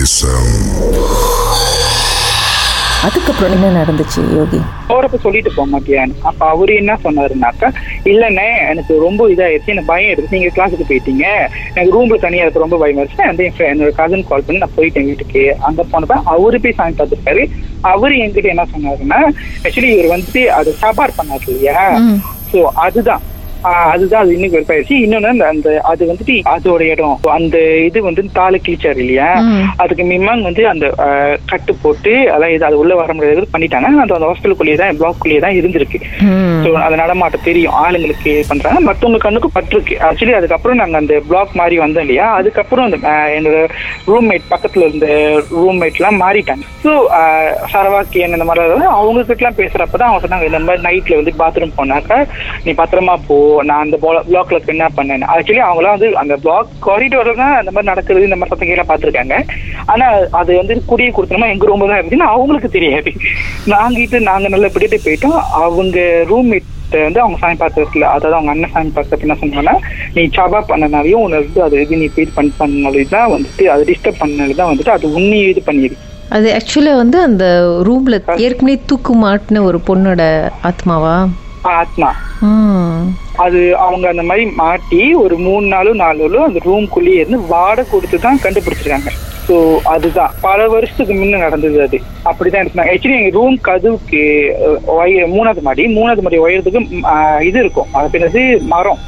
தேசம் அதுக்கப்புறம் என்ன நடந்துச்சு யோகி? போறப்ப சொல்லிட்டு போக மாட்டியான்னு அப்ப அவரு என்ன சொன்னாருனாக்கா இல்லண்ணே எனக்கு ரொம்ப இதாயிருச்சு எனக்கு பயம் இருக்கு நீங்க கிளாஸுக்கு போயிட்டீங்க. எனக்கு ரூம்ல தனியா இருக்க ரொம்ப பயமா இருந்துச்சு. வந்து என் friend- என்னோட கசன் கால் பண்ணி நான் போயிட்டேன் வீட்டுக்கு. அங்க போனப்ப அவரு போய் சாமி பார்த்துருக்காரு. அவரு என்கிட்ட என்ன சொன்னாருன்னா ஆக்சுவலி இவர் வந்துட்டு அது சாப்பாடு பண்ணாரு இல்லையா? சோ அதுதான். அதுதான் அது இன்னும் வெறுப்பாயிருச்சு இன்னொன்னு அந்த- அந்த அது வந்துட்டு அதோட இடம். அந்த இது வந்து தாலு கிழிச்சாரு இல்லையா? அதுக்கு மிம்மாங் வந்து அந்த கட்டு போட்டு அதான் இது அது உள்ள வர முடியாது பண்ணிட்டாங்க. அது அந்த ஹாஸ்பிட்டலுக்குள்ளேயே தான் பிளாக்குள்ளேயே தான் இருந்திருக்கு. ஸோ அது நடமாட்டம் தெரியும். ஆளுங்களுக்கு பண்றாங்க. மத்தவங்க கண்ணுக்கு பட்டிருக்கு. ஆக்சுவலி அதுக்கப்புறம் நாங்க அந்த பிளாக் மாதிரி வந்தோம் இல்லையா? அதுக்கப்புறம் அந்த என்னோட ரூம்மேட் பக்கத்துல இருந்த ரூம்மேட் எல்லாம் மாறிட்டாங்க ஸோ சரவாக்கியன் இந்த மாதிரி அவங்க கிட்ட எல்லாம் பேசுறப்பதான் அவங்க சொன்னாங்க இந்த மாதிரி நைட்ல வந்து பாத்ரூம் போனாக்கா நீ பத்திரமா போ நான் அந்த பிளாக்ல என்ன பண்ணேன் ஆக்சுவலி அவங்களாம் வந்து அந்த பிளாக் காரிடோர்ல தான் அந்த மாதிரி நடக்கிறது இந்த மாதிரி சத்தம் எல்லாம் பார்த்திருக்காங்க. ஆனா அது வந்து குடியை கொடுத்தோமா எங்க ரூம் தான் இருந்துச்சுன்னு அவங்களுக்கு தெரியாது. நாங்க இது நாங்க நல்லபடியா போயிட்டோம். அவங்க ரூம்மேட் வந்து அவங்க சாமி பார்க்கறதுல அதாவது அவங்க அண்ணன் சாமி பார்க்கறது என்ன சொன்னாங்கன்னா நீ சபா பண்ணனாலையும் உனக்கு அது இது நீ இது பண்ணி பண்ணனாலே தான் வந்துட்டு அது டிஸ்டர்ப் பண்ணனால தான் வந்துட்டு அது உன்னையே இது பண்ணிருக்கு அது ஆக்சுவலா வந்து அந்த ரூம்ல ஏற்கனவே தூக்கு மாட்டின ஒரு பொண்ணோட ஆத்மாவா? ஆத்மா. ம். அது அவங்க அந்த மாதிரி மாட்டி ஒரு மூணு நாளும் நாலு நாளும் அந்த ரூம்குள்ளேயே இருந்து வாடகை கொடுத்து தான் கண்டுபிடிச்சிருக்காங்க. ஸோ அதுதான். பல வருஷத்துக்கு முன்ன நடந்தது அது. அப்படிதான் இருந்தாங்க ஆக்சுவலி எங்க ரூம் கதவுக்கு மூணாவது மாடி மூணாவது மாடி உயரத்துக்கு இது இருக்கும். அது பிறகு மரம்.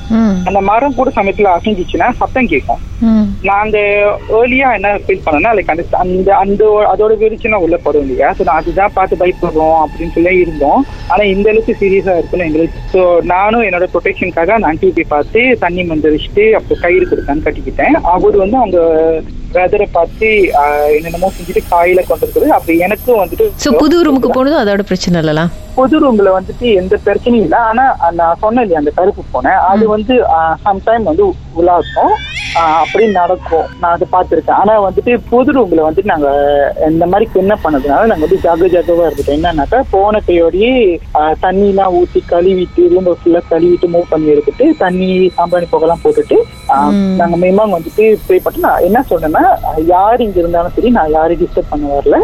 அந்த மரம் கூட சமயத்துல அசைஞ்சிச்சுன்னா சத்தம் கேட்கும். ம். நாங்க ஏர்லியா என்ன ஃபீல் பண்ணோம்னா லைக் அந்த அந்த அந்த அதோட வெளிச்சம் உள்ள படும் இல்லையா? ஸோ நான் அதுதான் பார்த்து பயப்படுறோம் அப்படின்னு சொல்லி இருந்தோம். ஆனா இந்த அளவுக்கு சீரியஸா இருக்குன்னு எங்களுக்கு ஸோ நானும் என்னோட ப்ரொடெக்ஷனுக்காக அந்த ஆண்டி போய் பார்த்து தண்ணி மந்து வச்சுட்டு அப்புறம் கயிறு கொடுத்தான்னு கட்டிக்கிட்டேன். அவர் வந்து அவங்க வெதரை பார்த்து என்னென்னமோ செஞ்சுட்டு காயில கொண்டு இருக்குது அப்படி எனக்கும் வந்துட்டு சோ புது ரூமுக்கு போனதும் அதோட பிரச்சனை இல்லலாம்? புது ரூம்ல வந்துட்டு எந்த பிரச்சனையும் இல்லை. ஆனா நான் சொன்னேன் இல்லையா அந்த கருப்பு போனேன் அது வந்து சம்டைம் வந்து உலாக்கும் அப்படி நடக்கும். நான் அதை பார்த்துருக்கேன். ஆனா வந்துட்டு புது ரூம்ல வந்துட்டு நாங்க இந்த மாதிரி என்ன பண்ணதுனால நாங்க வந்து ஜக ஜகவா இருந்துட்டோம். என்னன்னாக்கா போன கையோடயே தண்ணி எல்லாம் ஊத்தி கழுவிட்டு ரூம் ஃபுல்லா கழுவிட்டு மூவ் பண்ணி எடுத்துட்டு தண்ணி சாம்பிராணி புகைலாம் போட்டுட்டு நாங்க மேமாங்க வந்துட்டு ப்ரே பண்ணிட்டு நான் என்ன சொன்னேன்னா யார் இங்க இருந்தாலும் சரி நான் யாரையும் டிஸ்டர்ப் பண்ண வரல.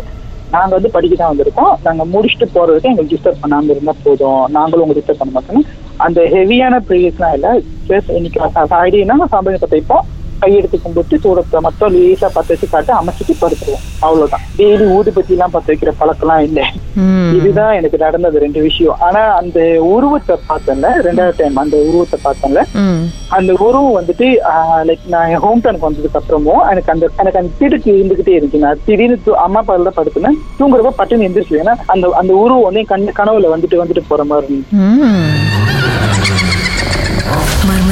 நாங்க வந்து படிக்க தான் வந்திருக்கோம். நாங்க முடிச்சுட்டு போறதுக்கு எங்களுக்கு டிஸ்டர்ப் பண்ணாம இருந்தா போதும். நாங்களும் உங்களுக்கு டிஸ்டர்ப் பண்ண மாட்டோம் அந்த ஹெவியான ப்ரேயர்ஸ்லாம் இல்ல. ஜஸ்ட் இன்னைக்கு ஃப்ரைடேனா சாம்பிள் தைப்போம் கையெடுத்து கும்பிட்டு சூடத்தை மட்டும் லேசா பத்து வச்சு காட்டு அமைச்சிட்டு படுத்துருவோம். அவ்வளவுதான். டெய்லி ஊதுபத்தி எல்லாம் பத்து வைக்கிற பழக்கம்லாம் இல்லை. இதுதான் எனக்கு நடந்தது ரெண்டு விஷயம். ஆனா அந்த உருவத்தை பார்த்தேன்ல ரெண்டாவது டைம் அந்த உருவத்தை பார்த்தேன்ல. அந்த உருவம் வந்துட்டு லைக் நான் என் ஹோம் டவுனுக்கு வந்ததுக்கு அப்புறமும் எனக்கு அந்த எனக்கு அந்த திடுக்கு இருந்துகிட்டே இருந்துச்சு. நான் திடீர்னு அம்மா பால் தான் படுத்துனேன். தூங்குறப்ப பட்டுன்னு எந்திரிச்சு ஏன்னா அந்த அந்த உருவம் வந்து கண் கனவுல வந்துட்டு வந்துட்டு போற மாதிரி இருந்துச்சு.